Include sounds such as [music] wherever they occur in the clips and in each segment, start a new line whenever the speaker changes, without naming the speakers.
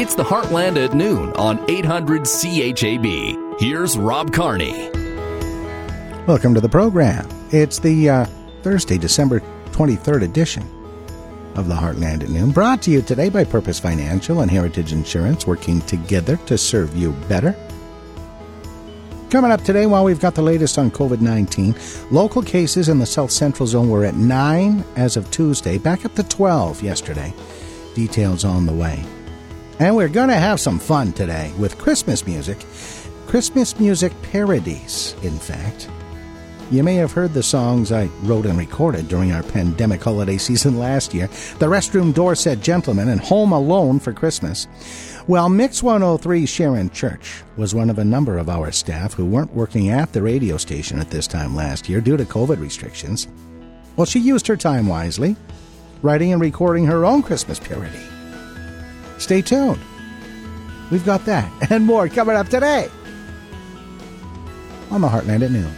It's the Heartland at noon on 800 CHAB. Here's Rob Carney.
Welcome to the program. It's the uh, Thursday, December 23rd edition of the Heartland at Noon, brought to you today by Purpose Financial and Heritage Insurance, working together to serve you better. Coming up today, while we've got the latest on COVID 19, local cases in the South Central Zone were at 9 as of Tuesday, back up to 12 yesterday. Details on the way. And we're going to have some fun today with Christmas music. Christmas music parodies, in fact. You may have heard the songs I wrote and recorded during our pandemic holiday [laughs] season last year The Restroom Door Said Gentleman and Home Alone for Christmas. Well, Mix 103 Sharon Church was one of a number of our staff who weren't working at the radio station at this time last year due to COVID restrictions. Well, she used her time wisely, writing and recording her own Christmas parody. Stay tuned. We've got that and more coming up today on the Heartland at noon.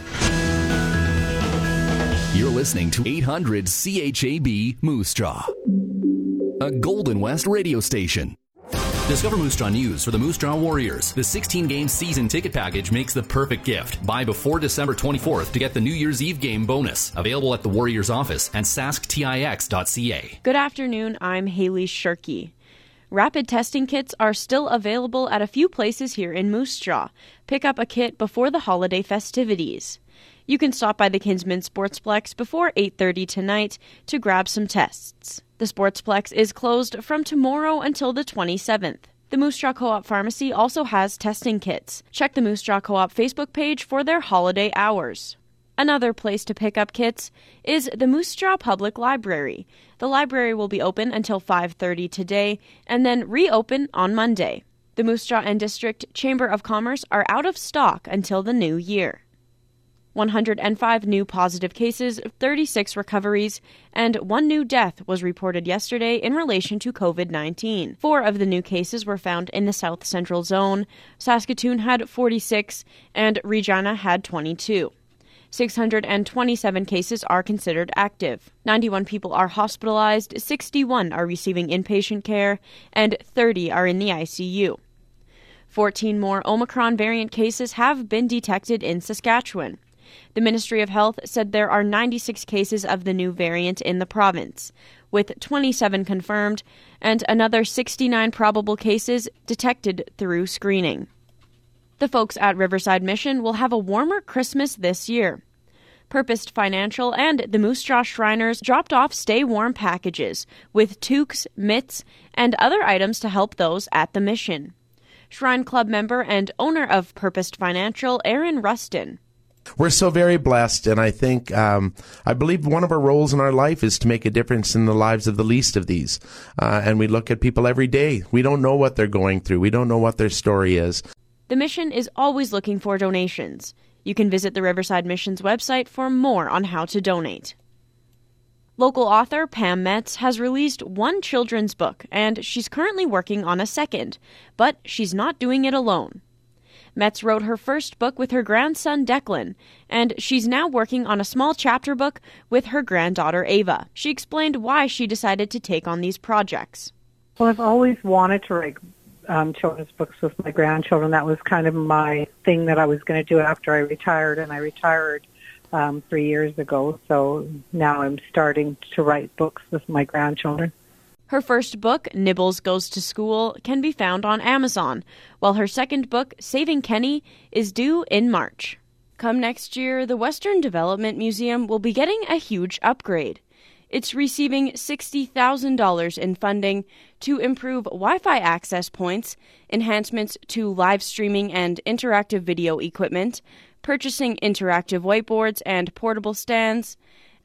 You're listening to 800 CHAB Moose Jaw, a Golden West radio station. Discover Moose Jaw News for the Moose Jaw Warriors. The 16 game season ticket package makes the perfect gift. Buy before December 24th to get the New Year's Eve game bonus. Available at the Warriors office and sasktix.ca.
Good afternoon. I'm Haley Shirky. Rapid testing kits are still available at a few places here in Moose Jaw. Pick up a kit before the holiday festivities. You can stop by the Kinsmen Sportsplex before 8:30 tonight to grab some tests. The Sportsplex is closed from tomorrow until the 27th. The Moose Jaw Co-op Pharmacy also has testing kits. Check the Moose Jaw Co-op Facebook page for their holiday hours. Another place to pick up kits is the Moose Jaw Public Library. The library will be open until 5:30 today and then reopen on Monday. The Moose Jaw and District Chamber of Commerce are out of stock until the new year. 105 new positive cases, 36 recoveries, and one new death was reported yesterday in relation to COVID 19. Four of the new cases were found in the South Central Zone. Saskatoon had 46, and Regina had 22. 627 cases are considered active. 91 people are hospitalized, 61 are receiving inpatient care, and 30 are in the ICU. 14 more Omicron variant cases have been detected in Saskatchewan. The Ministry of Health said there are 96 cases of the new variant in the province, with 27 confirmed and another 69 probable cases detected through screening. The folks at Riverside Mission will have a warmer Christmas this year. Purpose Financial and the Moose Jaw Shriners dropped off stay warm packages with toques, mitts, and other items to help those at the mission. Shrine Club member and owner of Purpose Financial, Aaron Rustin.
We're so very blessed, and I think, um, I believe one of our roles in our life is to make a difference in the lives of the least of these. Uh, and we look at people every day. We don't know what they're going through, we don't know what their story is.
The mission is always looking for donations. You can visit the Riverside Mission's website for more on how to donate. Local author Pam Metz has released one children's book, and she's currently working on a second, but she's not doing it alone. Metz wrote her first book with her grandson Declan, and she's now working on a small chapter book with her granddaughter Ava. She explained why she decided to take on these projects.
Well, I've always wanted to write um, children's books with my grandchildren. That was kind of my thing that I was going to do after I retired, and I retired um, three years ago. So now I'm starting to write books with my grandchildren.
Her first book, Nibbles Goes to School, can be found on Amazon, while her second book, Saving Kenny, is due in March. Come next year, the Western Development Museum will be getting a huge upgrade. It's receiving $60,000 in funding to improve Wi Fi access points, enhancements to live streaming and interactive video equipment, purchasing interactive whiteboards and portable stands,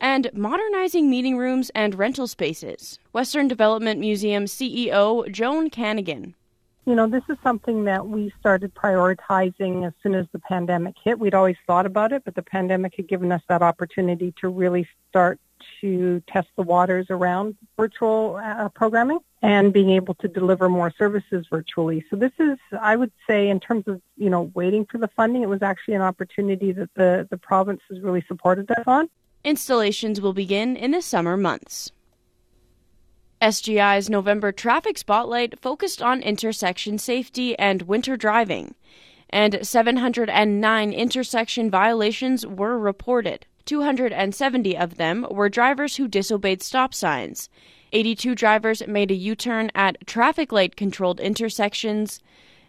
and modernizing meeting rooms and rental spaces. Western Development Museum CEO Joan Kanigan.
You know, this is something that we started prioritizing as soon as the pandemic hit. We'd always thought about it, but the pandemic had given us that opportunity to really start to test the waters around virtual uh, programming and being able to deliver more services virtually. So this is, I would say, in terms of you know waiting for the funding, it was actually an opportunity that the the province has really supported us on.
Installations will begin in the summer months. SGI's November traffic spotlight focused on intersection safety and winter driving, and 709 intersection violations were reported. 270 of them were drivers who disobeyed stop signs. 82 drivers made a U turn at traffic light controlled intersections,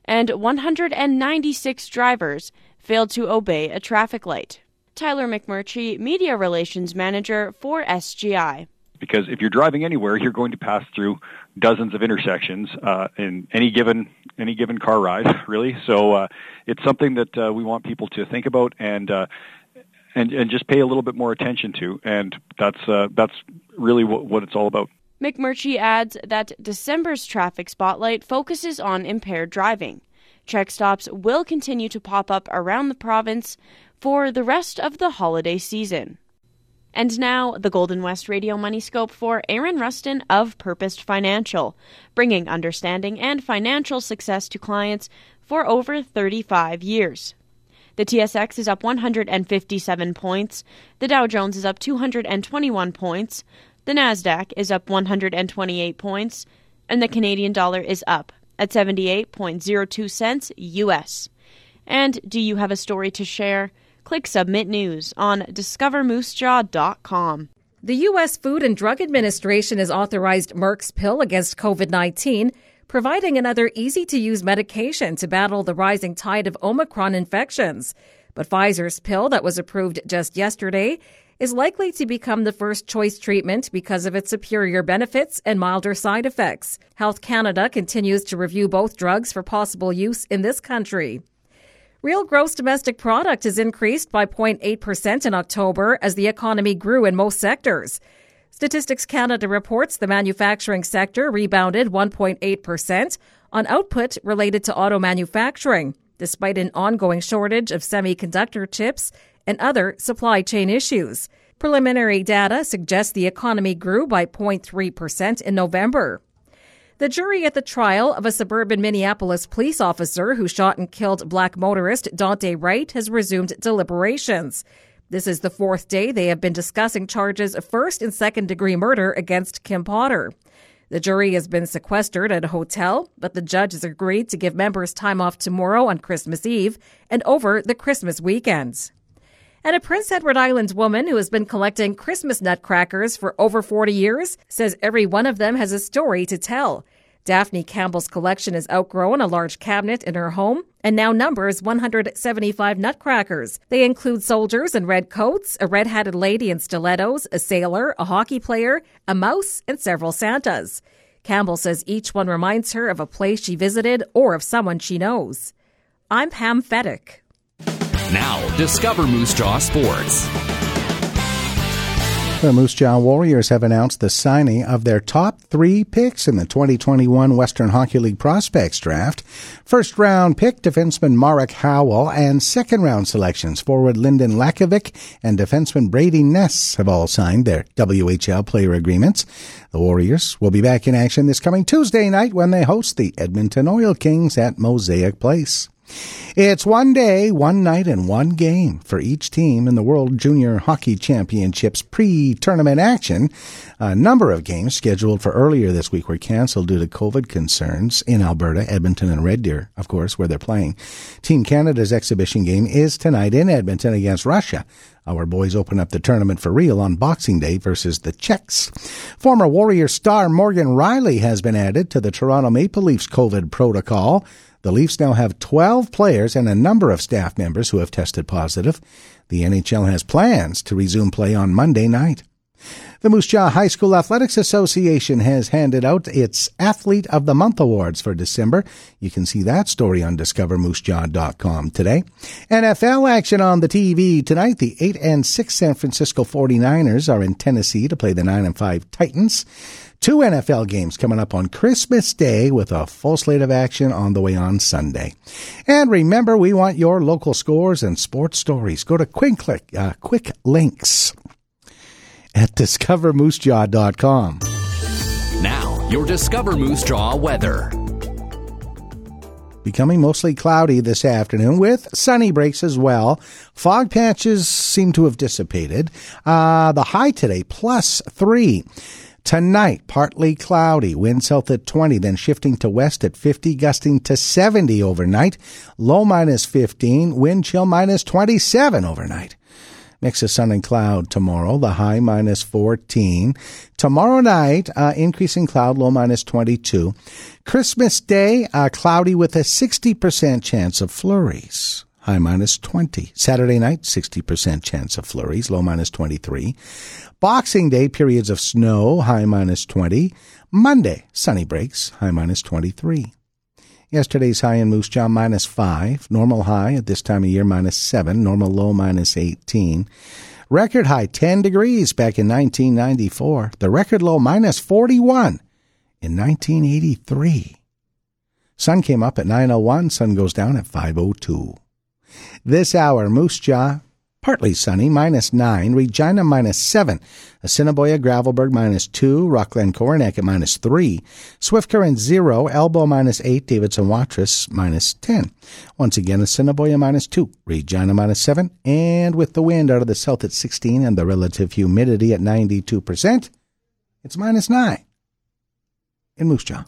and 196 drivers failed to obey a traffic light. Tyler McMurtry, Media Relations Manager for SGI
because if you're driving anywhere, you're going to pass through dozens of intersections uh, in any given any given car ride, [laughs] really. So uh, it's something that uh, we want people to think about and uh, and and just pay a little bit more attention to, and that's uh, that's really what, what it's all about.
McMurtry adds that December's traffic spotlight focuses on impaired driving. Check stops will continue to pop up around the province for the rest of the holiday season. And now, the Golden West Radio Money Scope for Aaron Rustin of Purpose Financial, bringing understanding and financial success to clients for over 35 years. The TSX is up 157 points, the Dow Jones is up 221 points, the Nasdaq is up 128 points, and the Canadian dollar is up at 78.02 cents US. And do you have a story to share? Click Submit News on discovermoosejaw.com.
The U.S. Food and Drug Administration has authorized Merck's pill against COVID 19, providing another easy to use medication to battle the rising tide of Omicron infections. But Pfizer's pill, that was approved just yesterday, is likely to become the first choice treatment because of its superior benefits and milder side effects. Health Canada continues to review both drugs for possible use in this country. Real gross domestic product has increased by 0.8% in October as the economy grew in most sectors. Statistics Canada reports the manufacturing sector rebounded 1.8% on output related to auto manufacturing, despite an ongoing shortage of semiconductor chips and other supply chain issues. Preliminary data suggests the economy grew by 0.3% in November. The jury at the trial of a suburban Minneapolis police officer who shot and killed black motorist Daunte Wright has resumed deliberations. This is the fourth day they have been discussing charges of first and second degree murder against Kim Potter. The jury has been sequestered at a hotel, but the judge has agreed to give members time off tomorrow on Christmas Eve and over the Christmas weekends. And a Prince Edward Island woman who has been collecting Christmas nutcrackers for over 40 years says every one of them has a story to tell. Daphne Campbell's collection has outgrown a large cabinet in her home and now numbers 175 nutcrackers. They include soldiers in red coats, a red hatted lady in stilettos, a sailor, a hockey player, a mouse, and several Santas. Campbell says each one reminds her of a place she visited or of someone she knows. I'm Pam Fedek.
Now, discover Moose Jaw Sports.
The Moose Jaw Warriors have announced the signing of their top three picks in the 2021 Western Hockey League Prospects Draft. First round pick defenseman Marek Howell and second round selections forward Lynden Lakovic and defenseman Brady Ness have all signed their WHL player agreements. The Warriors will be back in action this coming Tuesday night when they host the Edmonton Oil Kings at Mosaic Place. It's one day, one night, and one game for each team in the World Junior Hockey Championships pre-tournament action. A number of games scheduled for earlier this week were canceled due to COVID concerns in Alberta, Edmonton, and Red Deer, of course, where they're playing. Team Canada's exhibition game is tonight in Edmonton against Russia. Our boys open up the tournament for real on Boxing Day versus the Czechs. Former Warrior star Morgan Rielly has been added to the Toronto Maple Leafs COVID protocol. The Leafs now have 12 players and a number of staff members who have tested positive. The NHL has plans to resume play on Monday night. The Moose Jaw High School Athletics Association has handed out its Athlete of the Month awards for December. You can see that story on discovermoosejaw.com today. NFL action on the TV tonight. The 8 and 6 San Francisco 49ers are in Tennessee to play the 9 and 5 Titans. Two NFL games coming up on Christmas Day with a full slate of action on the way on Sunday. And remember, we want your local scores and sports stories. Go to Quick, uh, quick Links at discovermoosejaw.com.
Now, your Discover Moose Jaw weather.
Becoming mostly cloudy this afternoon with sunny breaks as well. Fog patches seem to have dissipated. Uh, the high today plus three. Tonight, partly cloudy, wind south at 20, then shifting to west at 50, gusting to 70 overnight. Low minus 15, wind chill minus 27 overnight. Mix of sun and cloud tomorrow, the high minus 14. Tomorrow night, uh, increasing cloud, low minus 22. Christmas Day, uh, cloudy with a 60% chance of flurries high minus 20. Saturday night, 60% chance of flurries, low minus 23. Boxing Day, periods of snow, high minus 20. Monday, sunny breaks, high minus 23. Yesterday's high in Moose Jaw, minus 5. Normal high at this time of year, minus 7. Normal low, minus 18. Record high, 10 degrees back in 1994. The record low, minus 41 in 1983. Sun came up at 9.01. Sun goes down at 5.02. This hour, Moose Jaw, partly sunny, minus 9. Regina, minus 7. Assiniboia, Gravelbourg, minus 2. Rockglen, Coronach at minus 3. Swift Current, 0. Elbow, minus 8. Davidson, Watrous, minus 10. Once again, Assiniboia, minus 2. Regina, minus 7. And with the wind out of the south at 16 and the relative humidity at 92%, it's minus 9 in Moose Jaw.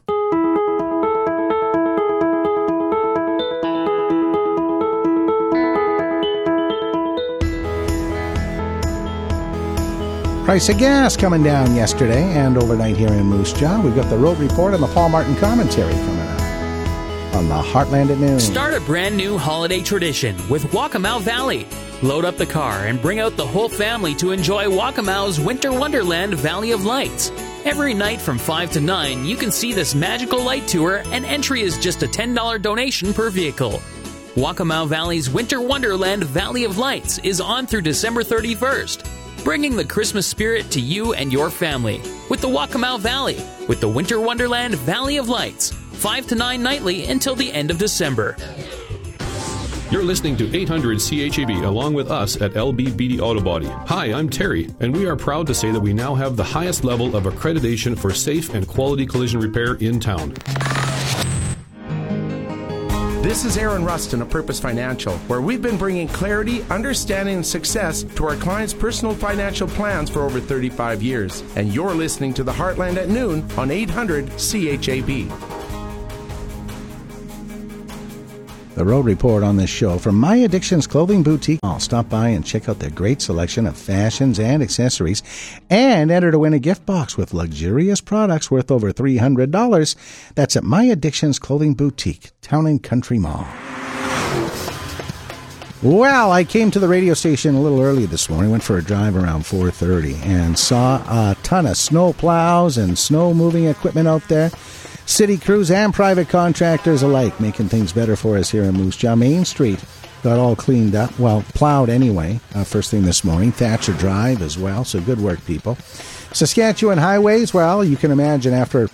Price of gas coming down yesterday and overnight here in Moose Jaw. We've got the road report and the Paul Martin commentary coming up on the Heartland at noon.
Start a brand new holiday tradition with Wakamow Valley. Load up the car and bring out the whole family to enjoy Wakamow's Winter Wonderland Valley of Lights. Every night from 5 to 9, you can see this magical light tour, and entry is just a $10 donation per vehicle. Wakamow Valley's Winter Wonderland Valley of Lights is on through December 31st bringing the Christmas spirit to you and your family with the Wakamow Valley, with the Winter Wonderland Valley of Lights, 5 to 9 nightly until the end of December.
You're listening to 800 CHAB along with us at LBBD Auto Body. Hi, I'm Terry, and we are proud to say that we now have the highest level of accreditation for safe and quality collision repair in town.
This is Aaron Rustin of Purpose Financial, where we've been bringing clarity, understanding, and success to our clients' personal financial plans for over 35 years. And you're listening to the Heartland at noon on 800 CHAB.
The road report on this show from My Addictions Clothing Boutique. I'll stop by and check out their great selection of fashions and accessories and enter to win a gift box with luxurious products worth over $300. That's at My Addictions Clothing Boutique, Town and Country Mall. Well, I came to the radio station a little early this morning. Went for a drive around 4:30 and saw a ton of snow plows and snow moving equipment out there city crews and private contractors alike making things better for us here in Moose Jaw. Main Street got all cleaned up, well, plowed anyway, uh, first thing this morning. Thatcher Drive as well, so good work, people. Saskatchewan highways, well, you can imagine after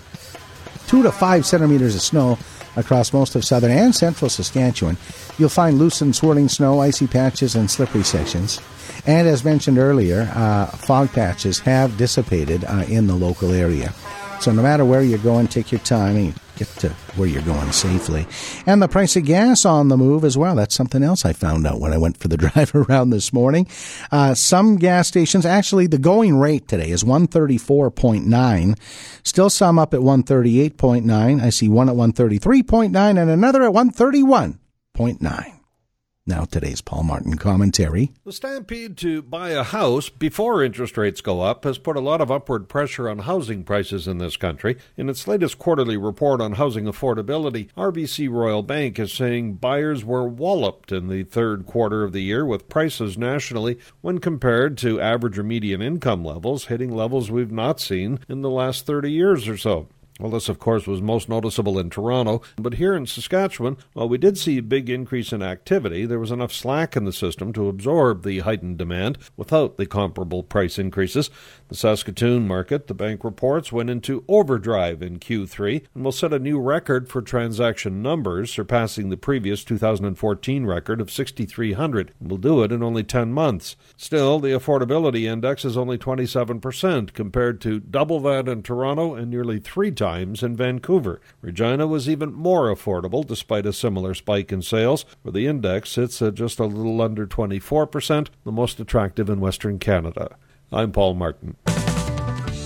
two to five centimeters of snow across most of southern and central Saskatchewan, you'll find loose and swirling snow, icy patches, and slippery sections. And as mentioned earlier, uh, fog patches have dissipated uh, in the local area. So no matter where you're going, take your time and get to where you're going safely. And the price of gas on the move as well. That's something else I found out when I went for the [laughs] drive around this morning. Uh, some gas stations, actually, the going rate today is 134.9. Still some up at 138.9. I see one at 133.9 and another at 131.9. Now, today's Paul Martin commentary.
The stampede to buy a house before interest rates go up has put a lot of upward pressure on housing prices in this country. In its latest quarterly report on housing affordability, RBC Royal Bank is saying buyers were walloped in the third quarter of the year with prices nationally when compared to average or median income levels hitting levels we've not seen in the last 30 years or so. Well, this, of course, was most noticeable in Toronto, but here in Saskatchewan, while we did see a big increase in activity, there was enough slack in the system to absorb the heightened demand without the comparable price increases. The Saskatoon market, the bank reports, went into overdrive in Q3 and will set a new record for transaction numbers, surpassing the previous 2014 record of 6,300. We'll do it in only 10 months. Still, the affordability index is only 27%, compared to double that in Toronto and nearly three times times in Vancouver. Regina was even more affordable despite a similar spike in sales, where the index sits at just a little under 24%, the most attractive in Western Canada. I'm Paul Martin.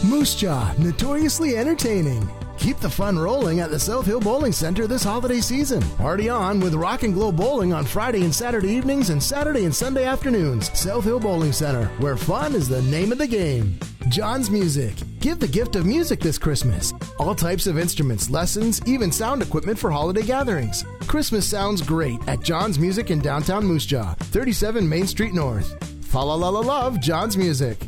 Moose Jaw, notoriously entertaining. Keep the fun rolling at the South Hill Bowling Center this holiday season. Party on with Rock and Glow Bowling on Friday and Saturday evenings and Saturday and Sunday afternoons. South Hill Bowling Center, where fun is the name of the game. John's Music. Give the gift of music this Christmas. All types of instruments, lessons, even sound equipment for holiday gatherings. Christmas sounds great at John's Music in downtown Moose Jaw, 37 Main Street North. Fa la la la love John's Music.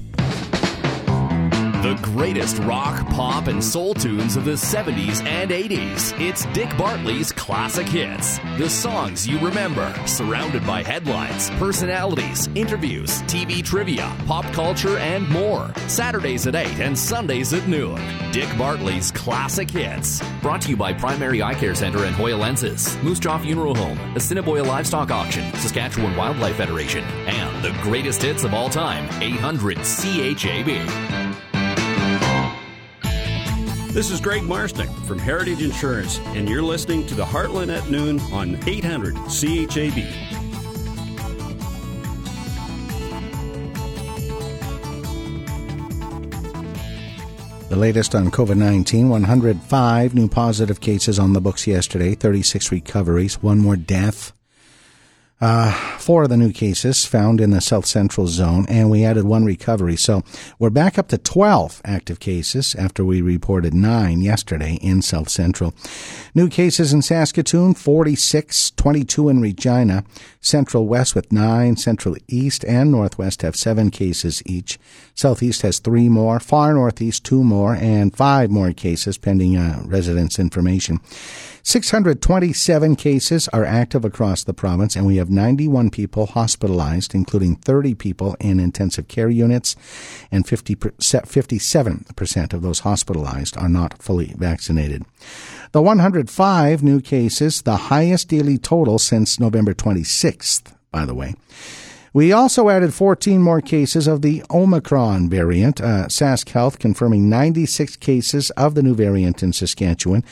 The greatest rock, pop, and soul tunes of the 70s and 80s. It's Dick Bartley's Classic Hits. The songs you remember, surrounded by headlines, personalities, interviews, TV trivia, pop culture, and more. Saturdays at 8 and Sundays at noon. Dick Bartley's Classic Hits. Brought to you by Primary Eye Care Center and Hoya Lenses, Moose Jaw Funeral Home, Assiniboia Livestock Auction, Saskatchewan Wildlife Federation, and the greatest hits of all time, 800 CHAB.
This is Greg Marsnick from Heritage Insurance, and you're listening to the Heartland at Noon on 800 CHAB.
The latest on COVID 19 105 new positive cases on the books yesterday, 36 recoveries, one more death. Uh, four of the new cases found in the South Central Zone, and we added one recovery. So we're back up to 12 active cases after we reported nine yesterday in South Central. New cases in Saskatoon, 46, 22 in Regina, Central West with nine, Central East and Northwest have seven cases each. Southeast has three more, Far Northeast two more, and five more cases pending uh, residence information. 627 cases are active across the province, and we have 91 people hospitalized, including 30 people in intensive care units, and 50 57% of those hospitalized are not fully vaccinated. The 105 new cases, the highest daily total since November 26th, by the way. We also added 14 more cases of the Omicron variant. Uh, Sask Health confirming 96 cases of the new variant in Saskatchewan,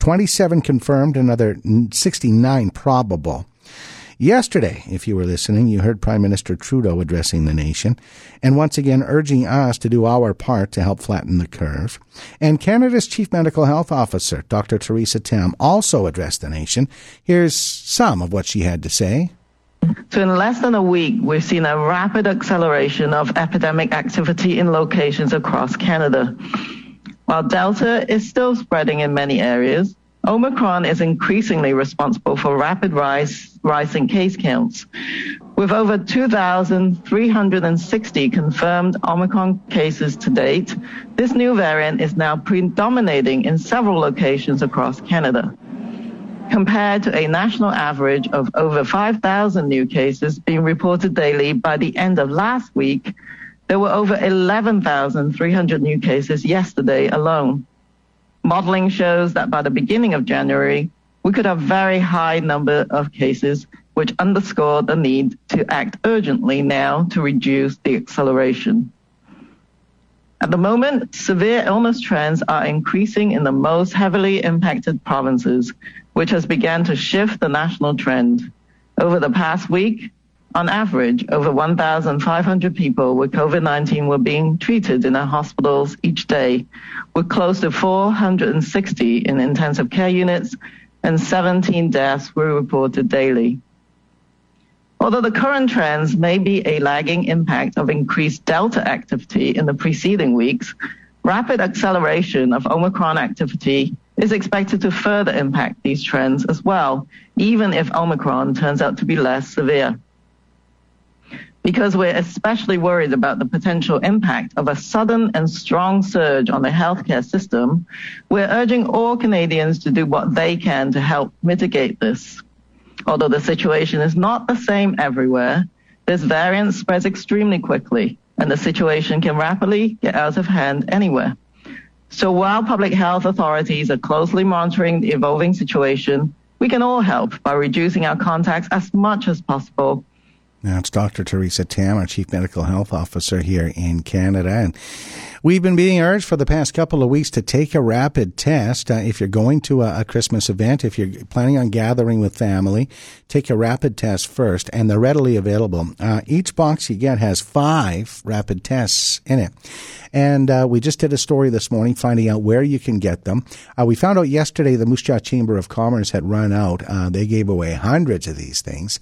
27 confirmed, another 69 probable. Yesterday, if you were listening, you heard Prime Minister Trudeau addressing the nation and once again urging us to do our part to help flatten the curve. And Canada's Chief Medical Health Officer, Dr. Theresa Tam, also addressed the nation. Here's some of what she had to say.
So in less than a week, we've seen a rapid acceleration of epidemic activity in locations across Canada. While Delta is still spreading in many areas, Omicron is increasingly responsible for rapid rise, rising case counts. With over 2,360 confirmed Omicron cases to date, this new variant is now predominating in several locations across Canada compared to a national average of over 5,000 new cases being reported daily by the end of last week, there were over 11,300 new cases yesterday alone. Modeling shows that by the beginning of January, we could have very high number of cases, which underscore the need to act urgently now to reduce the acceleration. At the moment, severe illness trends are increasing in the most heavily impacted provinces, which has begun to shift the national trend. Over the past week, on average, over 1,500 people with COVID-19 were being treated in our hospitals each day, with close to 460 in intensive care units and 17 deaths were reported daily. Although the current trends may be a lagging impact of increased Delta activity in the preceding weeks, rapid acceleration of Omicron activity is expected to further impact these trends as well, even if Omicron turns out to be less severe. Because we're especially worried about the potential impact of a sudden and strong surge on the healthcare system, we're urging all Canadians to do what they can to help mitigate this. Although the situation is not the same everywhere, this variant spreads extremely quickly, and the situation can rapidly get out of hand anywhere. So while public health authorities are closely monitoring the evolving situation, we can all help by reducing our contacts as much as possible
That's Dr. Theresa Tam, our Chief Medical Health Officer here in Canada. And we've been being urged for the past couple of weeks to take a rapid test. Uh, if you're going to a, a, Christmas event, if you're planning on gathering with family, take a rapid test first, and they're readily available. Uh, each box you get has five rapid tests in it. And uh, we just did a story this morning finding out where you can get them. Uh, we found out yesterday the Moose Jaw Chamber of Commerce had run out. Uh, they gave away hundreds of these things.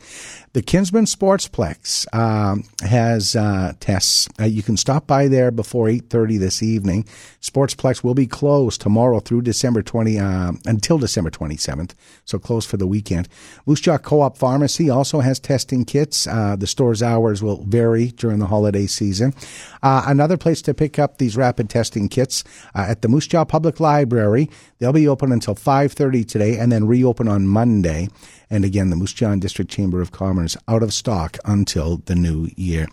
The Kinsmen Sportsplex um, has uh, tests. You can stop by there before 8.30 this evening. Sportsplex will be closed tomorrow through December 20, uh, until December 27th, so closed for the weekend. Moose Jaw Co-op Pharmacy also has testing kits. Uh, the store's hours will vary during the holiday season. Uh, another place to pick up these rapid testing kits uh, at the Moose Jaw Public Library. They'll be open until 5.30 today and then reopen on Monday. And again, the Moose District Chamber of Commerce out of stock until the new year.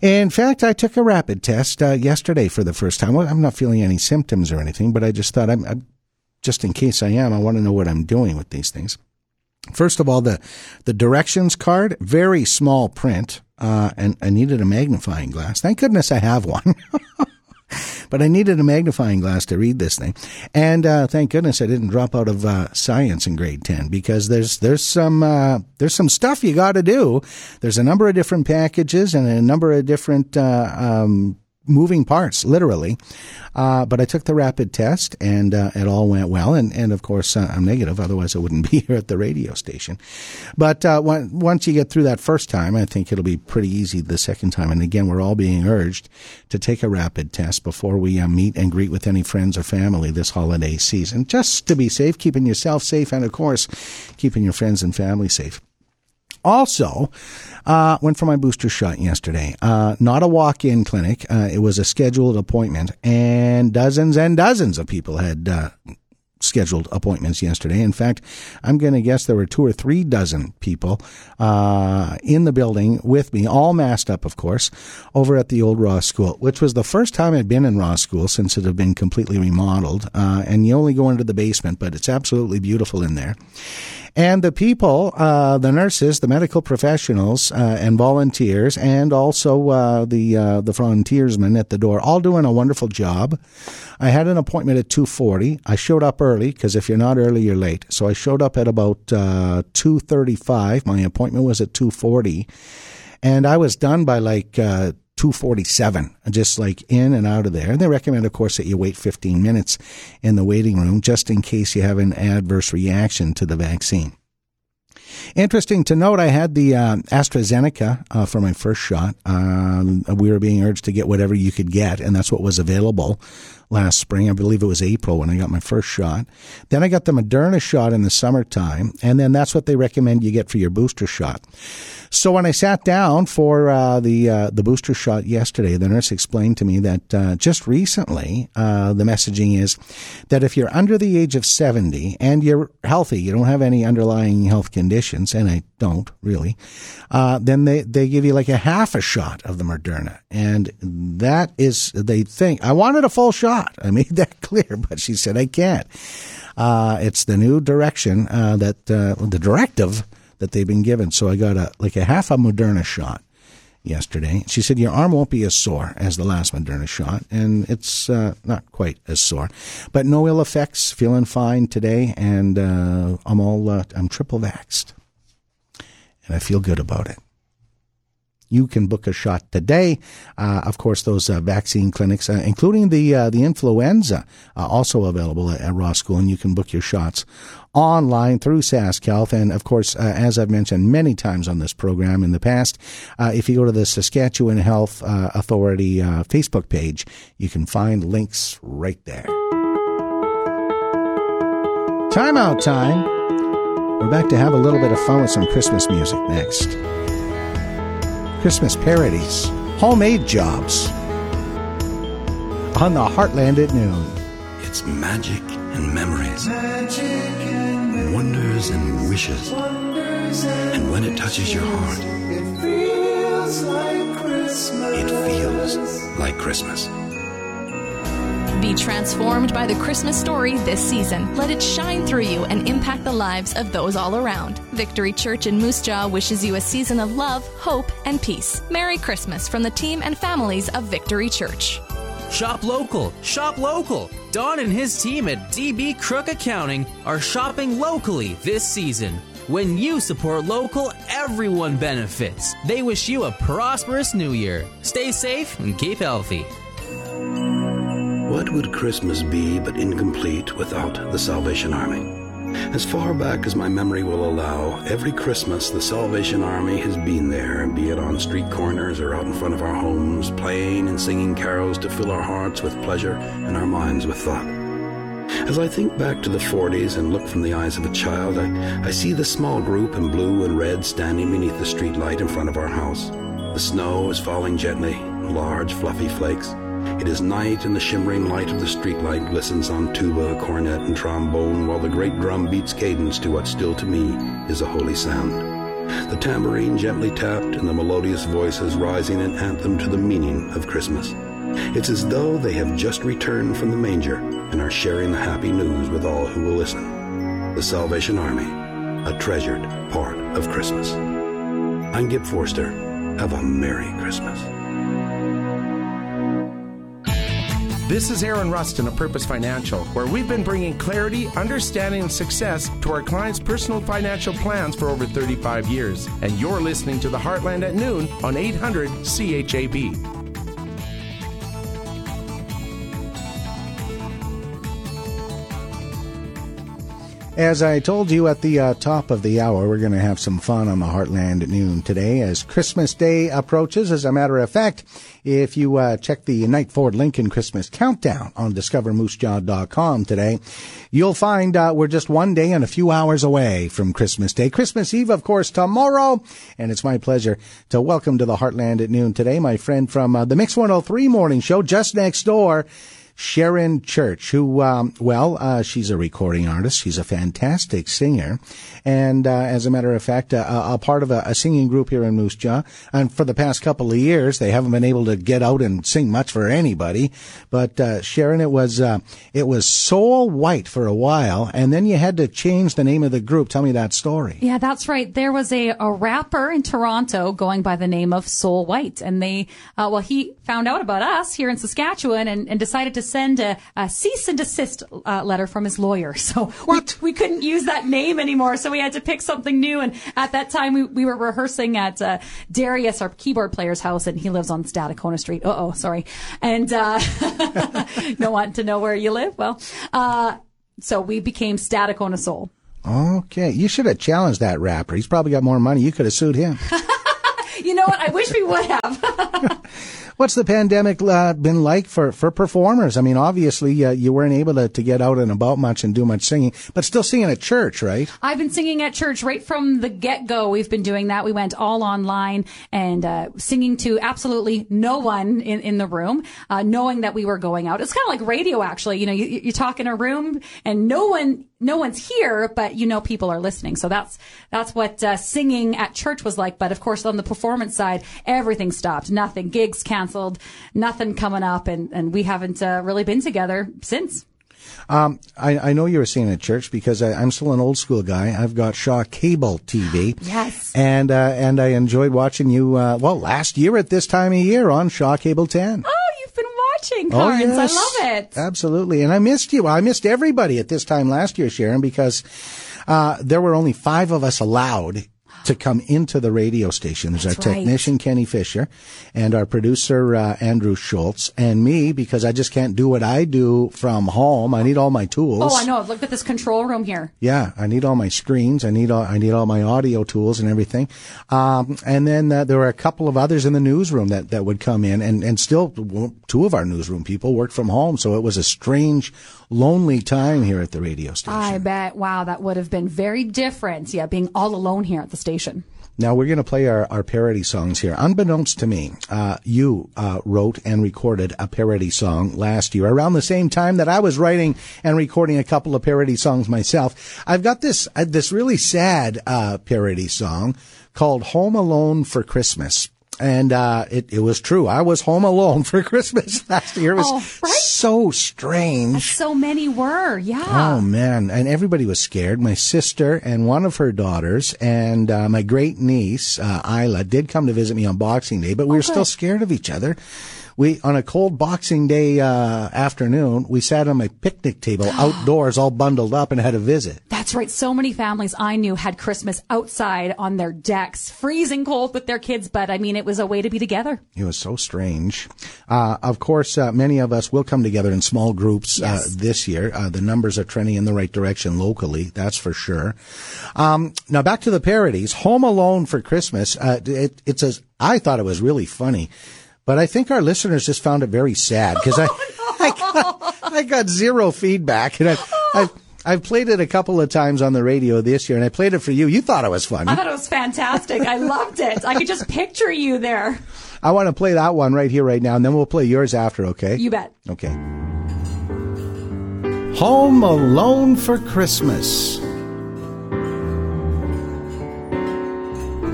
In fact, I took a rapid test uh, yesterday for the first time. Well, I'm not feeling any symptoms or anything, but I just thought, I'm, I'm, just in case I am, I want to know what I'm doing with these things. First of all, the the directions card, very small print, uh, and I needed a magnifying glass. Thank goodness I have one. [laughs] [laughs] but I needed a magnifying glass to read this thing. And uh, thank goodness I didn't drop out of uh, science in grade ten because there's there's some uh, there's some stuff you got to do. There's a number of different packages and a number of different uh, um, moving parts, literally. Uh, but I took the rapid test and uh, it all went well. And, and of course, uh, I'm negative, otherwise, I wouldn't [laughs] be here at the radio station. But uh, when, once you get through that first time, I think it'll be pretty easy the second time. And again, we're all being urged to take a rapid test before we uh, meet and greet with any friends or family this holiday season, just to be safe, keeping yourself safe, and of course, keeping your friends and family safe. Also, uh, went for my booster shot yesterday. Uh, not a walk-in clinic. Uh, it was a scheduled appointment, and dozens and dozens of people had uh, scheduled appointments yesterday. In fact, I'm going to guess there were two or three dozen people uh, in the building with me, all masked up, of course, over at the old Ross School, which was the first time I'd been in Ross School since it had been completely remodeled. Uh, and you only go into the basement, but it's absolutely beautiful in there. And the people, uh, the nurses, the medical professionals, uh, and volunteers, and also uh, the uh, the frontiersmen at the door, all doing a wonderful job. I had an appointment at two forty. I showed up early because if you're not early, you're late. So I showed up at about uh, two thirty five. My appointment was at two forty, and I was done by like uh, 247, just like in and out of there. And they recommend, of course, that you wait 15 minutes in the waiting room just in case you have an adverse reaction to the vaccine. Interesting to note, I had the uh, AstraZeneca uh, for my first shot. Um, we were being urged to get whatever you could get, and that's what was available last spring. I believe it was April when I got my first shot. Then I got the Moderna shot in the summertime, and then that's what they recommend you get for your booster shot. So when I sat down for uh, the uh, the booster shot yesterday, the nurse explained to me that uh, just recently uh, the messaging is that if you're under the age of 70 and you're healthy, you don't have any underlying health conditions, and I don't really, uh, then they, they give you like a half a shot of the Moderna. And that is, they think, I wanted a full shot. I made that [laughs] clear, but she said, I can't. Uh, it's the new direction that, the directive that they've been given. So I got a like a half a Moderna shot yesterday. She said your arm won't be as sore as the last Moderna shot, and it's uh, not quite as sore, but no ill effects. Feeling fine today, and uh, I'm all uh, I'm triple vaxxed, and I feel good about it you can book a shot today. Uh, of course, those uh, vaccine clinics, uh, including the uh, the influenza, are also available at, at, Ross School, and you can book your shots online through SaskHealth. And of course, uh, as I've mentioned many times on this program in the past, uh, if you go to the Saskatchewan Health Authority Facebook page, you can find links right there. Timeout time. We're back to have a little bit of fun with some Christmas music next. Christmas parodies, homemade jobs on the Heartland at noon.
It's magic and memories, magic and wonders and wishes. Wonders and, and when it touches your heart, it feels like Christmas. It feels like Christmas.
Be transformed by the Christmas story this season. Let it shine through you and impact the lives of those all around. Victory Church in Moose Jaw wishes you a season of love, hope, and peace. Merry Christmas from the team and families of Victory Church.
Shop local. Shop local. Don and his team at DB Crook Accounting are shopping locally this season. When you support local, everyone benefits. They wish you a prosperous new year. Stay safe and keep healthy.
What would Christmas be but incomplete without the Salvation Army? As far back as my memory will allow, every Christmas the Salvation Army has been there, be it on street corners or out in front of our homes, playing and singing carols to fill our hearts with pleasure and our minds with thought. As I think back to the 40s and look from the eyes of a child, I, I see the small group in blue and red standing beneath the street light in front of our house. The snow is falling gently, large fluffy flakes. It is night, and the shimmering light of the streetlight glistens on tuba, cornet, and trombone, while the great drum beats cadence to what still to me is a holy sound. The tambourine gently tapped, and the melodious voices rising in anthem to the meaning of Christmas. It's as though they have just returned from the manger and are sharing the happy news with all who will listen. The Salvation Army, a treasured part of Christmas. I'm Gib Forster. Have a Merry Christmas.
This is Aaron Rustin of Purpose Financial, where we've been bringing clarity, understanding, and success to our clients' personal financial plans for over 35 years. And you're listening to the Heartland at noon on 800 CHAB.
As I told you at the uh, top of the hour, we're going to have some fun on the Heartland at noon today as Christmas Day approaches. As a matter of fact, if you uh, check the Knight Ford Lincoln Christmas Countdown on discovermoosejaw.com today, you'll find uh, we're just one day and a few hours away from Christmas Day. Christmas Eve, of course, tomorrow. And it's my pleasure to welcome to the Heartland at noon today my friend from uh, the Mix 103 morning show just next door. Sharon Church, who, um, well, uh, she's a recording artist. She's a fantastic singer. And, uh, as a matter of fact, uh, a, part of a, a, singing group here in Moose Jaw. And for the past couple of years, they haven't been able to get out and sing much for anybody. But, uh, Sharon, it was, uh, it was Soul White for a while. And then you had to change the name of the group. Tell me that story.
Yeah, that's right. There was a, a rapper in Toronto going by the name of Soul White. And they, uh, well, he found out about us here in Saskatchewan and, and decided to send a, a cease and desist uh, letter from his lawyer. [laughs] So? We, we, couldn't use that name anymore. So we had to pick something new. And at that time, we, we were rehearsing at uh, Darius, our keyboard player's house, and he lives on Stadacona Street. Uh oh, sorry. And uh, [laughs] don't want to know where you live. Well, uh, so we became Stadacona Soul.
Okay, you should have challenged that rapper. He's probably got more money. You could have sued him. [laughs]
you know what? I wish we would have.
What's the pandemic uh, been like for, for performers? I mean, obviously, uh, you weren't able to, to get out and about much and do much singing, but still singing at church, right?
I've been singing at church right from the get go. We've been doing that. We went all online and uh, singing to absolutely no one in, in the room, uh, knowing that we were going out. It's kind of like radio, actually. You know, you, you talk in a room and no one no one's here, but you know people are listening. So that's that's what uh, singing at church was like. But of course, on the performance side, everything stopped. Nothing, gigs canceled, nothing coming up, and and we haven't uh, really been together since.
Um, I, I, know you were singing at church because I, am still an old school guy. I've got Shaw Cable TV.
yes.
And uh, and I enjoyed watching you. Uh, well, last year at this time of year on Shaw Cable 10.
Oh, you've been watching, Carnes. Oh, yes. I love it.
Absolutely. And I missed you. I missed everybody at this time last year, Sharon, because uh, there were only five of us allowed to come into the radio station. There's That's our technician, right. Kenny Fisher, and our producer, uh, Andrew Schultz, and me, because I just can't do what I do from home. I need all my tools.
Oh, I know. I've looked at this control room here.
Yeah, I need all my screens. I need all, I need all my audio tools and everything. Um, and then uh, there were a couple of others in the newsroom that, that would come in, and, and still two of our newsroom people worked from home. So it was a strange lonely time here at the radio station.
I bet. Wow, that would have been very different. Yeah, being all alone here at the station.
Now we're going to play our, our parody songs here. Unbeknownst to me, uh, you uh, wrote and recorded a parody song last year, around the same time that I was writing and recording a couple of parody songs myself. I've got this uh, this really sad uh, parody song called "Home Alone for Christmas." And uh, it, it was true. I was home alone [laughs] for Christmas last year. It was
Oh, right?
so strange.
So many were, yeah.
Oh man! And everybody was scared. My sister and one of her daughters and uh, my great niece uh, Isla did come to visit me on Boxing Day, but we were still scared of each other. We on a cold Boxing Day uh, afternoon, we sat on my picnic table [gasps] outdoors, all bundled up, and had a visit.
That's right. So many families I knew had Christmas outside on their decks, freezing cold with their kids, but I mean, it was a way to be together.
It was so strange. Uh, of course, uh, many of us will come together in small groups
Yes.
uh, this year. Uh, the numbers are trending in the right direction locally, that's for sure. Um, now back to the parodies. Home Alone for Christmas. Uh, it, it's a. I thought it was really funny, but I think our listeners just found it very sad because I, [laughs] oh, I, got, I got zero feedback, and I. I I've played it a couple of times on the radio this year, and I played it for you. You thought it was funny.
I thought it was fantastic. I loved it. I could just picture you there.
I want to play that one right here, right now, and then we'll play yours after, okay?
You bet.
Okay. Home Alone for Christmas.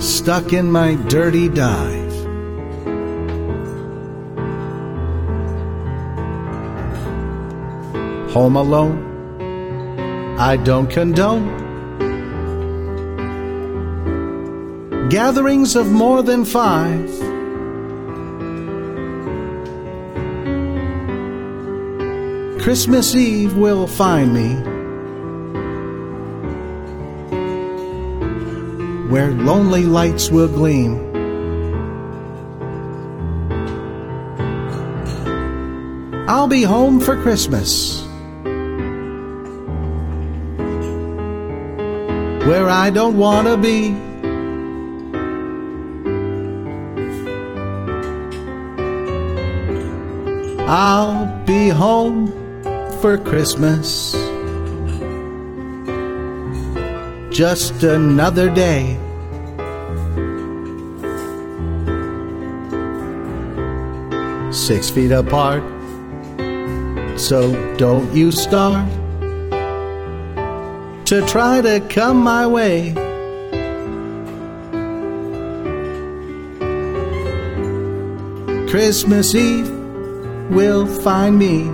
Stuck in my dirty dive. Home Alone. I don't condone. Gatherings of more than five. Christmas Eve will find me where lonely lights will gleam. I'll be home for Christmas where I don't want to be. I'll be home for Christmas. Just another day. Six feet apart. So don't you start to try to come my way. Christmas Eve will find me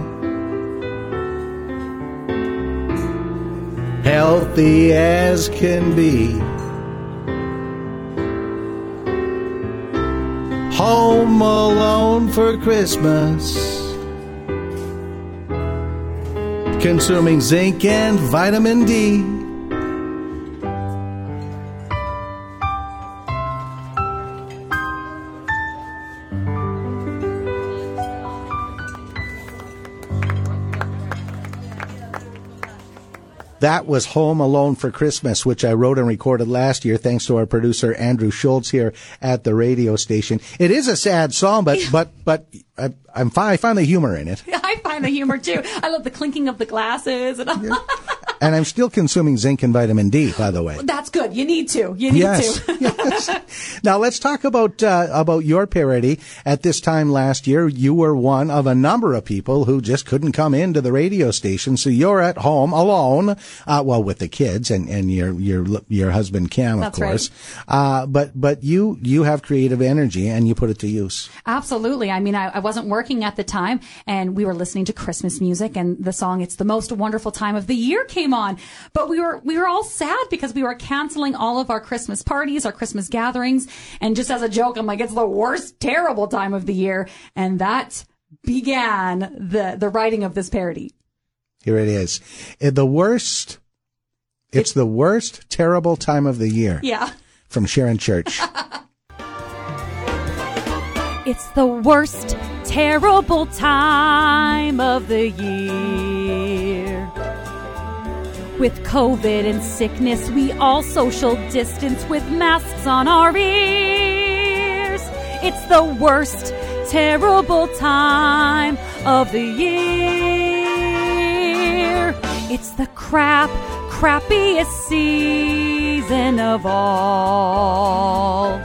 healthy as can be. Home alone for Christmas, consuming zinc and vitamin D. That was Home Alone for Christmas, which I wrote and recorded last year, thanks to our producer Andrew Schultz here at the radio station. It is a sad song, but [laughs] but but I, I'm fi- I find the humor in it, [laughs]
I find the humor too. I love the clinking of the glasses, and
and I'm still consuming zinc and vitamin D. By the way,
that's good. You need to. You need
Yes,
to. [laughs]
now let's talk about uh, about your parody. At this time last year, you were one of a number of people who just couldn't come into the radio station, so you're at home alone. Uh, well, with the kids and, and your your your husband Cam, of
That's right.
course. Uh, but but you you have creative energy and you put it to use.
Absolutely. I mean, I, I wasn't working at the time and we were listening to Christmas music and the song It's the Most Wonderful Time of the Year came on. But we were, we were all sad because we were canceling all of our Christmas parties, our Christmas gatherings. And just as a joke, I'm like, it's the worst, terrible time of the year. And that began the, the writing of this parody.
Here it is. Uh, The worst. It's the worst terrible time of the year.
Yeah.
From Sharon Church. [laughs]
It's the worst, terrible time of the year. With COVID and sickness, we all social distance with masks on our ears. It's the worst, terrible time of the year. It's the crap, crappiest season of all.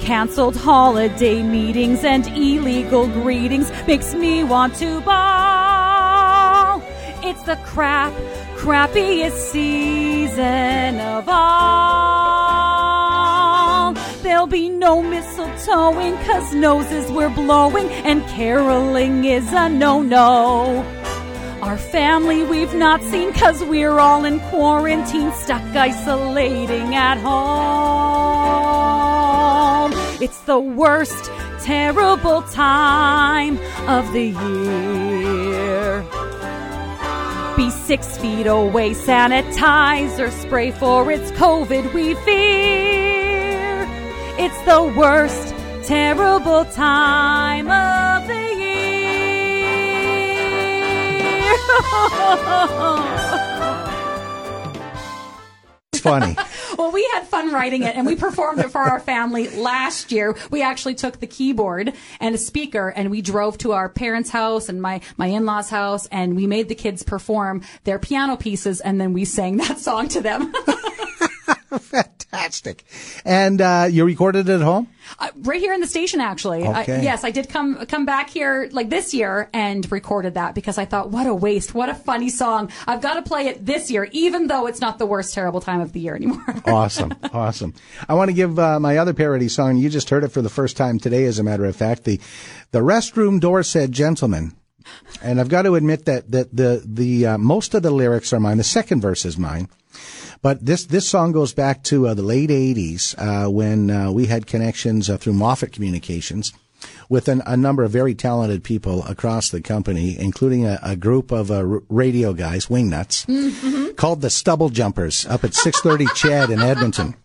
Canceled holiday meetings and illegal greetings makes me want to bawl. It's the crap, crappiest season of all. There'll be no mistletoeing, cause noses we're blowing, and caroling is a no no. Our family we've not seen, cause we're all in quarantine, stuck isolating at home. It's the worst, terrible time of the year. Six feet away, sanitizer spray for its COVID we fear. It's the worst, terrible time of the year. [laughs]
It's funny.
Well, we had fun writing it and we performed it for our family last year. We actually took the keyboard and a speaker and we drove to our parents' house and my, my in-laws house and we made the kids perform their piano pieces and then we sang that song to them. [laughs] [laughs]
Fantastic. And uh, you recorded it at home?
Uh, right here in the station, actually.
Okay.
I, yes, I did come come back here like this year and recorded that because I thought, what a waste, what a funny song. I've got to play it this year, even though it's not the worst terrible time of the year anymore. [laughs]
awesome, awesome. I want to give uh, my other parody song. You just heard it for the first time today, as a matter of fact. The the restroom door said, "Gentlemen." And I've got to admit that that the the uh, most of the lyrics are mine. The second verse is mine. But this this song goes back to uh, the late '80s uh, when uh, we had connections uh, through Moffat Communications with an, a number of very talented people across the company, including a, a group of uh, r- radio guys, wingnuts, mm-hmm. called the Stubble Jumpers, up at 630 [laughs] CHED in Edmonton.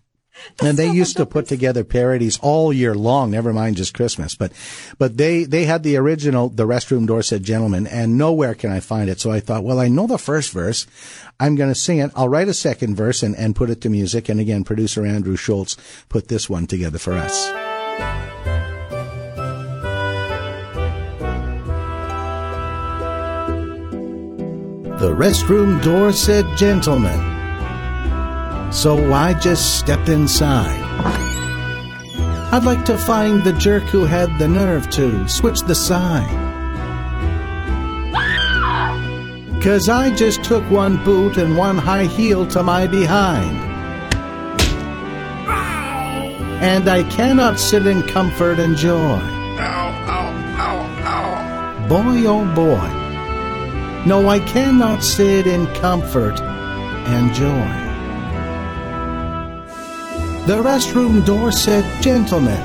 And they used to put together parodies all year long, never mind just Christmas. But, but they, they had the original, the restroom door said gentlemen," and nowhere can I find it. So I thought, well, I know the first verse. I'm going to sing it. I'll write a second verse and, and put it to music. And again, producer Andrew Schultz put this one together for us. The restroom door said gentleman. So I just stepped inside. I'd like to find the jerk who had the nerve to switch the sign. Cause I just took one boot and one high heel to my behind. And I cannot sit in comfort and joy. Boy, oh boy. No, I cannot sit in comfort and joy. The restroom door said gentlemen.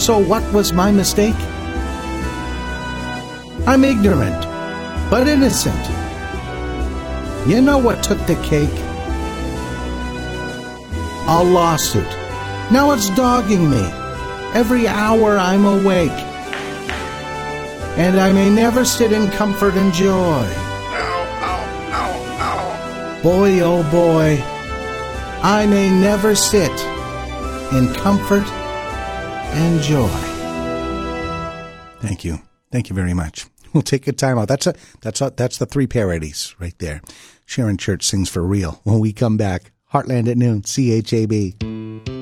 So what was my mistake? I'm ignorant, but innocent. You know what took the cake? A lawsuit. Now it's dogging me. Every hour I'm awake. And I may never sit in comfort and joy. Boy, oh boy, I may never sit in comfort and joy. Thank you. Thank you very much. [laughs] We'll take a time out. That's a that's a, that's the three parodies right there. Sharon Church sings for real. When we come back, Heartland at noon, CHAB.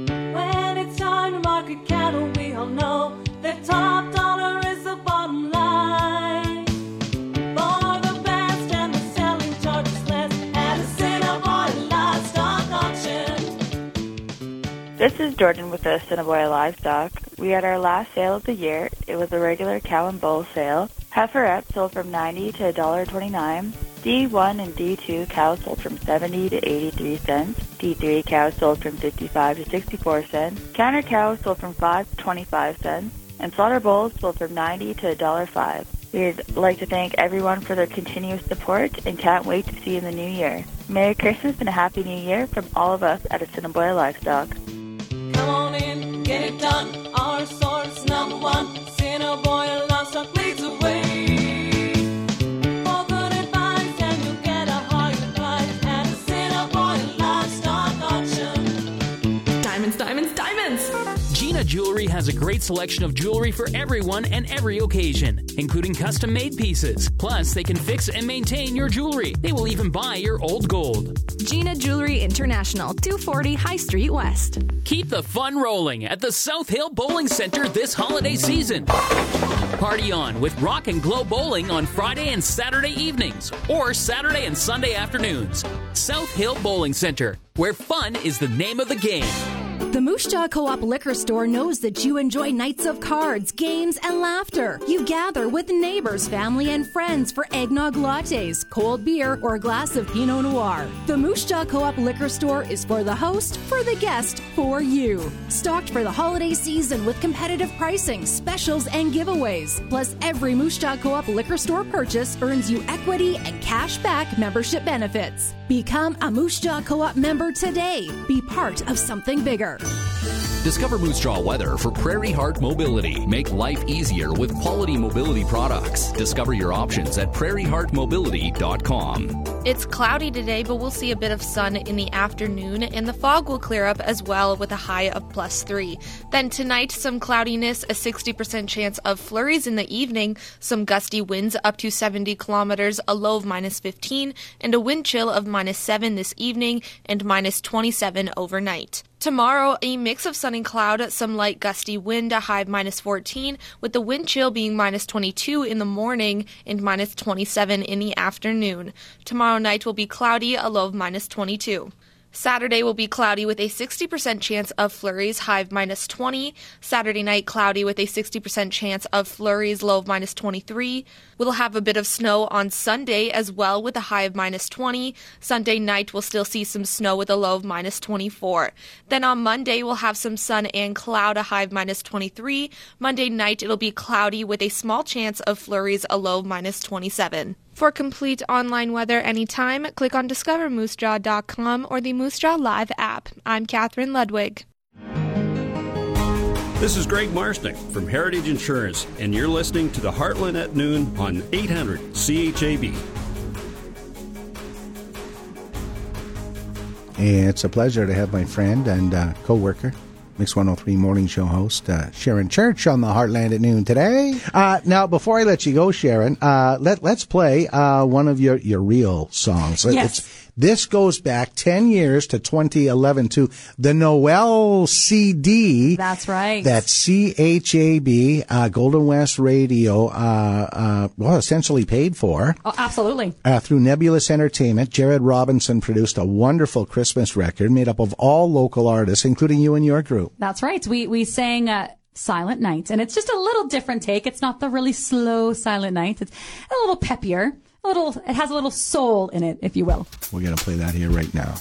This is Jordan with the Assiniboia Livestock. We had our last sale of the year. It was a regular cow and bull sale. Heiferette sold from 90 to $1.29. D1 and D2 cows sold from 70 to 83 cents. D3 cows sold from 55 to 64 cents. Canner cows sold from 5 to 25 cents. And slaughter bulls sold from 90 to $1.05. We'd like to thank everyone for their continuous support and can't wait to see you in the new year. Merry Christmas and a Happy New Year from all of us at Assiniboia Livestock.
Get it done.
Jewelry has a great selection of jewelry for everyone and every occasion, including custom made pieces. Plus, they can fix and maintain your jewelry. They will even buy your old gold.
Gina Jewelry International, 240 High Street West.
Keep the fun rolling at the South Hill Bowling Center this holiday season. Party on with Rock and Glow Bowling on Friday and Saturday evenings or Saturday and Sunday afternoons. South Hill Bowling Center, where fun is the name of the game.
The Moose Jaw Co op liquor store knows that you enjoy nights of cards, games, and laughter. You gather with neighbors, family, and friends for eggnog lattes, cold beer, or a glass of Pinot Noir. The Moose Jaw Co op liquor store is for the host, for the guest, for you. Stocked for the holiday season with competitive pricing, specials, and giveaways. Plus, every Moose Jaw Co op liquor store purchase earns you equity and cash back membership benefits. Become a Moose Jaw Co op member today. Be part of something bigger.
Discover Moose Jaw weather for Prairie Heart Mobility. Make life easier with quality mobility products. Discover your options at prairieheartmobility.com.
It's cloudy today, but we'll see a bit of sun in the afternoon, and the fog will clear up as well with a high of plus three. Then tonight, some cloudiness, a 60% chance of flurries in the evening, some gusty winds up to 70 kilometers, a low of minus 15, and a wind chill of minus 7 this evening and minus 27 overnight. Tomorrow, a mix of sun and cloud, some light gusty wind, a high of minus 14, with the wind chill being minus 22 in the morning and minus 27 in the afternoon. Tomorrow night will be cloudy, a low of minus 22. Saturday will be cloudy with a 60% chance of flurries, high of minus 20. Saturday night, cloudy with a 60% chance of flurries, low of minus 23. We'll have a bit of snow on Sunday as well with a high of minus 20. Sunday night, we'll still see some snow with a low of minus 24. Then on Monday, we'll have some sun and cloud, a high of minus 23. Monday night, it'll be cloudy with a small chance of flurries, a low of minus 27. For complete online weather anytime, click on discovermoosejaw.com or the Moose Jaw Live app. I'm Catherine Ludwig.
This is Greg Marsnick from Heritage Insurance, and you're listening to the Heartland at Noon on 800 CHAB.
It's a pleasure to have my friend and uh, co worker, Mix 103 morning show host, uh, Sharon Church on the Heartland at noon today. Uh, now, before I let you go, Sharon, uh, let, let's play uh, one of your, your real songs.
Yes.
It's, this goes back 10 years to 2011 to the Noel CD.
That's right.
That CHAB, uh, Golden West Radio, uh, uh, well, essentially paid for.
Oh, absolutely.
Uh, through Nebulous Entertainment, Jared Robinson produced a wonderful Christmas record made up of all local artists, including you and your group.
That's right. We we sang uh, Silent Night, and it's just a little different take. It's not the really slow Silent Night. It's a little peppier. Little. It has a little soul in it, if you will.
We're going to play that here right now.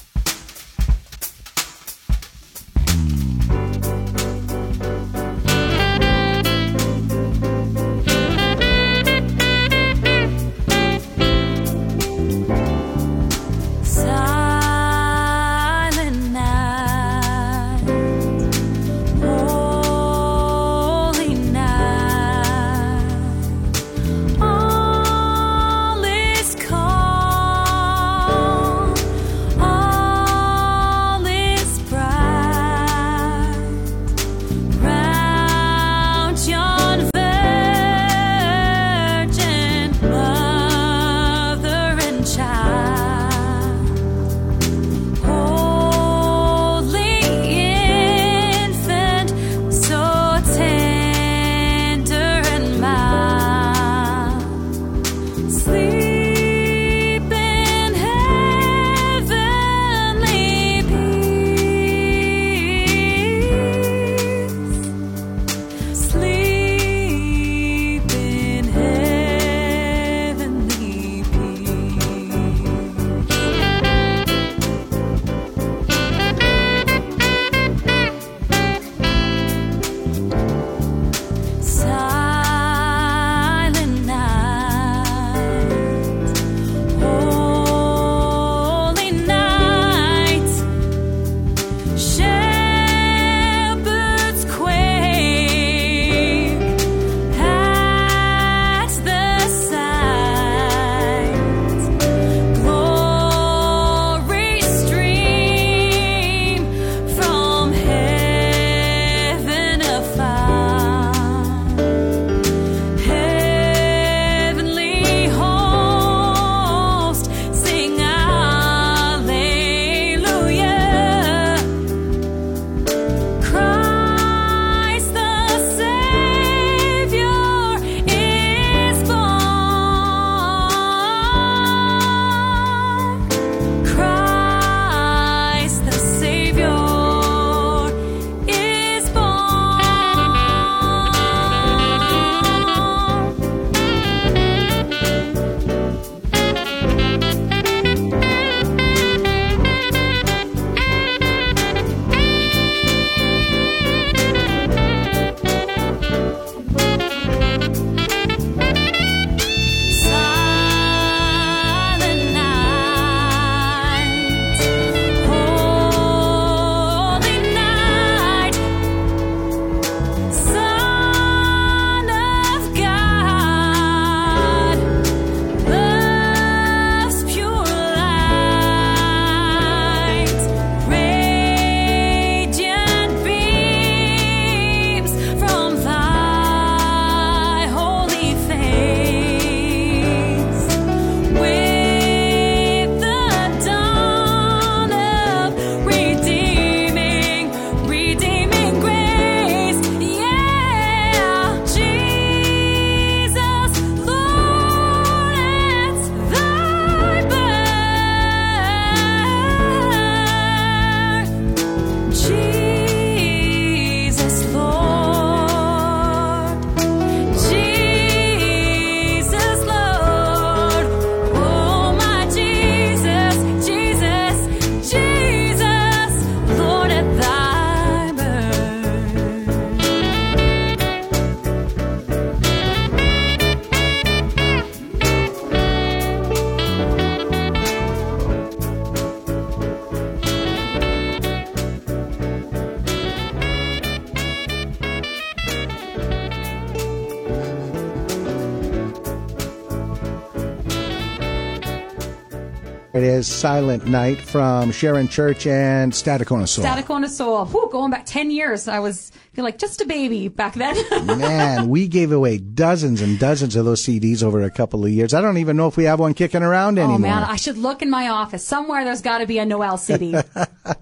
It is Silent Night from Sharon Church and Staticona Soul.
Staticona Soul. Whew, going back 10 years, I was like just a baby back then. [laughs]
Man, we gave away dozens and dozens of those CDs over a couple of years. I don't even know if we have one kicking around anymore.
Oh, man, I should look in my office. Somewhere there's got to be a Noel CD.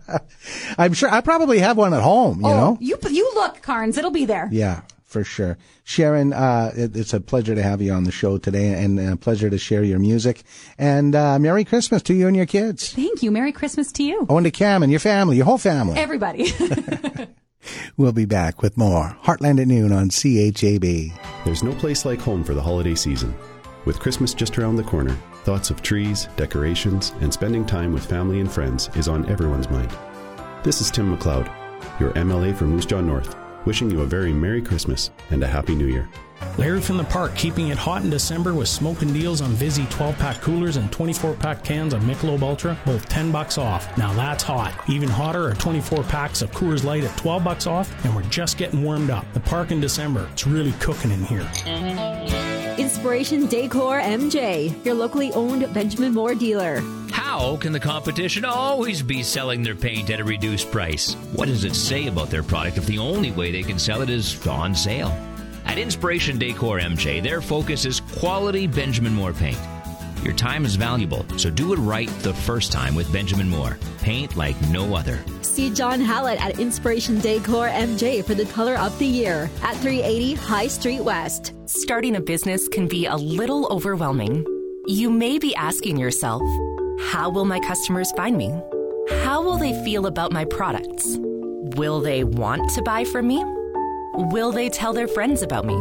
[laughs]
I'm sure I probably have one at home, you
oh,
know?
You, you look, Carnes. It'll be there.
Yeah for sure. Sharon, uh, it, it's a pleasure to have you on the show today and a pleasure to share your music. And uh, Merry Christmas to you and your kids.
Thank you. Merry Christmas to you.
Oh, and to Cam and your family, your whole family.
Everybody. [laughs] [laughs]
we'll be back with more Heartland at Noon on CHAB.
There's no place like home for the holiday season. With Christmas just around the corner, thoughts of trees, decorations, and spending time with family and friends is on everyone's mind. This is Tim McLeod, your MLA for Moose Jaw North wishing you a very Merry Christmas and a Happy New Year.
Larry from the Park keeping it hot in December with smoking deals on Vizzy 12 pack coolers and 24 pack cans of Michelob Ultra, both 10 bucks off. Now that's hot. Even hotter are 24 packs of Coors Light at 12 bucks off, and we're just getting warmed up. The Park in December, it's really cooking in here.
Inspiration Decor MJ, your locally owned Benjamin Moore dealer.
How can the competition always be selling their paint at a reduced price? What does it say about their product if the only way they can sell it is on sale? At Inspiration Decor MJ, their focus is quality Benjamin Moore paint. Your time is valuable, so do it right the first time with Benjamin Moore. Paint like no other
see John Hallett at Inspiration Decor MJ for the color of the year at 380 High Street West.
Starting a business can be a little overwhelming. You may be asking yourself, how will my customers find me? How will they feel about my products? Will they want to buy from me? Will they tell their friends about me?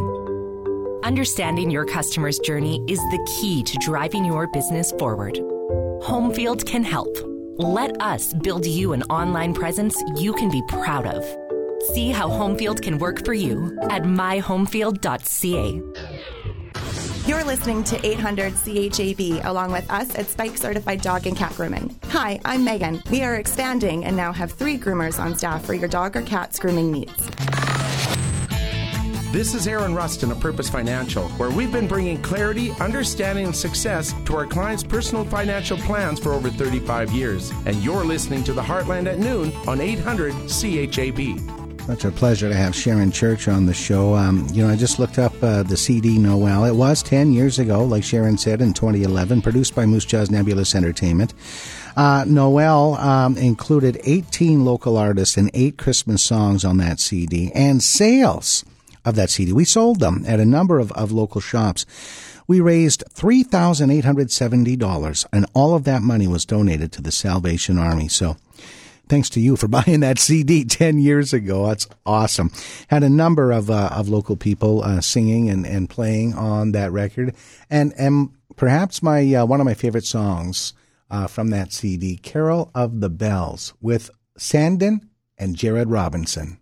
Understanding your customer's journey is the key to driving your business forward. Homefield can help. Let us build you an online presence you can be proud of. See how Homefield can work for you at myhomefield.ca.
You're listening to 800 CHAB along with us at Spike Certified Dog and Cat Grooming. Hi, I'm Megan. We are expanding and now have three groomers on staff for your dog or cat's grooming needs.
This is Aaron Rustin of Purpose Financial, where we've been bringing clarity, understanding, and success to our clients' personal financial plans for over 35 years. And you're listening to The Heartland at noon on 800 CHAB.
Such a pleasure to have Sharon Church on the show. Um, you know, I just looked up uh, the CD Noel. It was 10 years ago, like Sharon said, in 2011, produced by Moose Jaws Nebulous Entertainment. Uh, Noel um, included 18 local artists and eight Christmas songs on that CD and sales of that CD. We sold them at a number of, of local shops. We raised $3,870, and all of that money was donated to the Salvation Army. So, thanks to you for [laughs] buying that CD 10 years ago. That's awesome. Had a number of, uh, of local people uh, singing and, and playing on that record. And, and perhaps my uh, one of my favorite songs uh, from that CD, Carol of the Bells, with Sandin and Jared Robinson.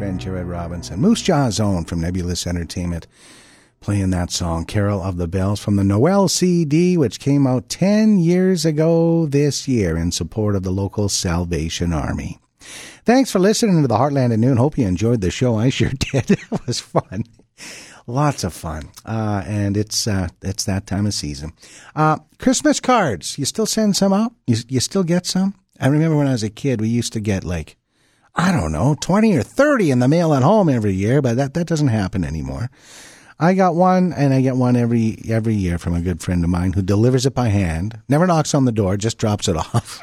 Friend Jared Robinson. Moose Jaw Zone from Nebulous Entertainment playing that song, Carol of the Bells, from the Noel CD, which came out 10 years ago this year in support of the local Salvation Army. Thanks for listening to the Heartland at Noon. Hope you enjoyed the show. [laughs] I sure did. it was fun. Lots of fun. Uh, and it's, uh, it's that time of season. Uh, Christmas cards. You still send some out? You, you still get some? I remember when I was a kid, we used to get like, I don't know, 20 or 30 in the mail at home every year, but that, that doesn't happen anymore. I got one, and I get one every every year from a good friend of mine who delivers it by hand. Never knocks on the door, just drops it [laughs] off.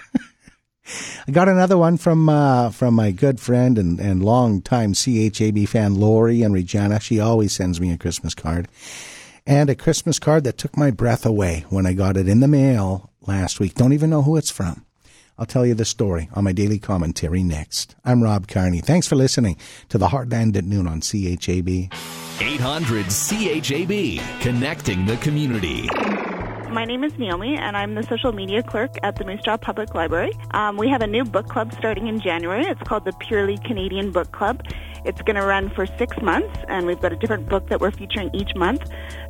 I got another one from uh, from my good friend and and longtime CHAB fan Lori and Regina. She always sends me a Christmas card, and a Christmas card that took my breath away when I got it in the mail last week. Don't even know who it's from. I'll tell you the story on my daily commentary next. I'm Rob Carney. Thanks for listening to the Heartland at noon on CHAB.
800 CHAB, connecting the community.
My name is Naomi, and I'm the social media clerk at the Moose Jaw Public Library. Um, we have a new book club starting in January. It's called the Purely Canadian Book Club. It's going to run for six months, and we've got a different book that we're featuring each month.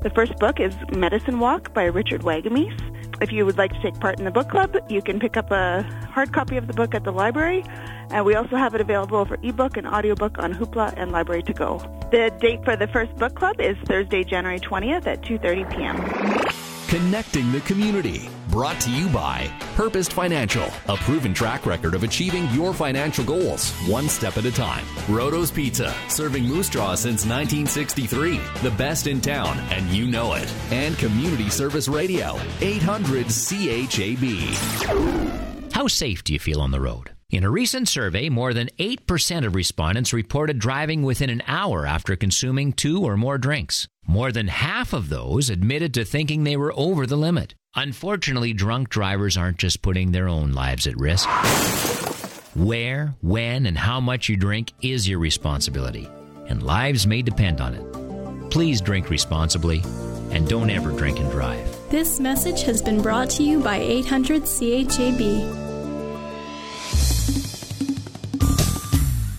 The first book is Medicine Walk by Richard Wagamese. If you would like to take part in the book club, you can pick up a hard copy of the book at the library. And we also have it available for ebook and audiobook on Hoopla and Library to Go. The date for the first book club is Thursday, January 20th at 2:30 p.m.
Connecting the community. Brought to you by Purpose Financial, a proven track record of achieving your financial goals one step at a time. Roto's Pizza, serving Moose Jaw since 1963. The best in town, and you know it. And Community Service Radio, 800 CHAB.
How safe do you feel on the road? In a recent survey, more than 8% of respondents reported driving within an hour after consuming two or more drinks. More than half of those admitted to thinking they were over the limit. Unfortunately, drunk drivers aren't just putting their own lives at risk. Where, when, and how much you drink is your responsibility, and lives may depend on it. Please drink responsibly and don't ever drink and drive.
This message has been brought to you by 800 CHAB.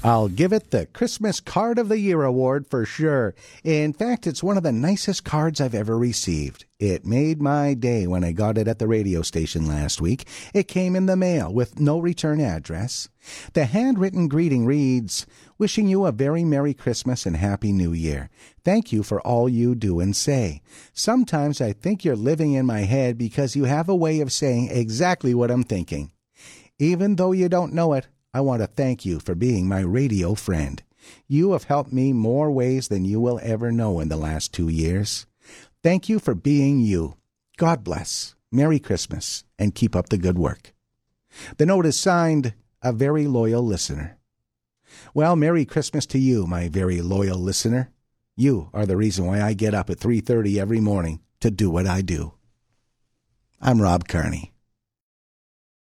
I'll give it the Christmas Card of the Year award for sure. In fact, it's one of the nicest cards I've ever received. It made my day when I got it at the radio station last week. It came in the mail with no return address. The handwritten greeting reads, Wishing you a very Merry Christmas and Happy New Year. Thank you for all you do and say. Sometimes I think you're living in my head because you have a way of saying exactly what I'm thinking. Even though you don't know it, I want to thank you for being my radio friend. You have helped me more ways than you will ever know in the last two years. Thank you for being you. God bless. Merry Christmas, and keep up the good work. The note is signed, A Very Loyal Listener. Well, Merry Christmas to you, my very loyal listener. You are the reason why I get up at 3:30 every morning to do what I do. I'm Rob Carney.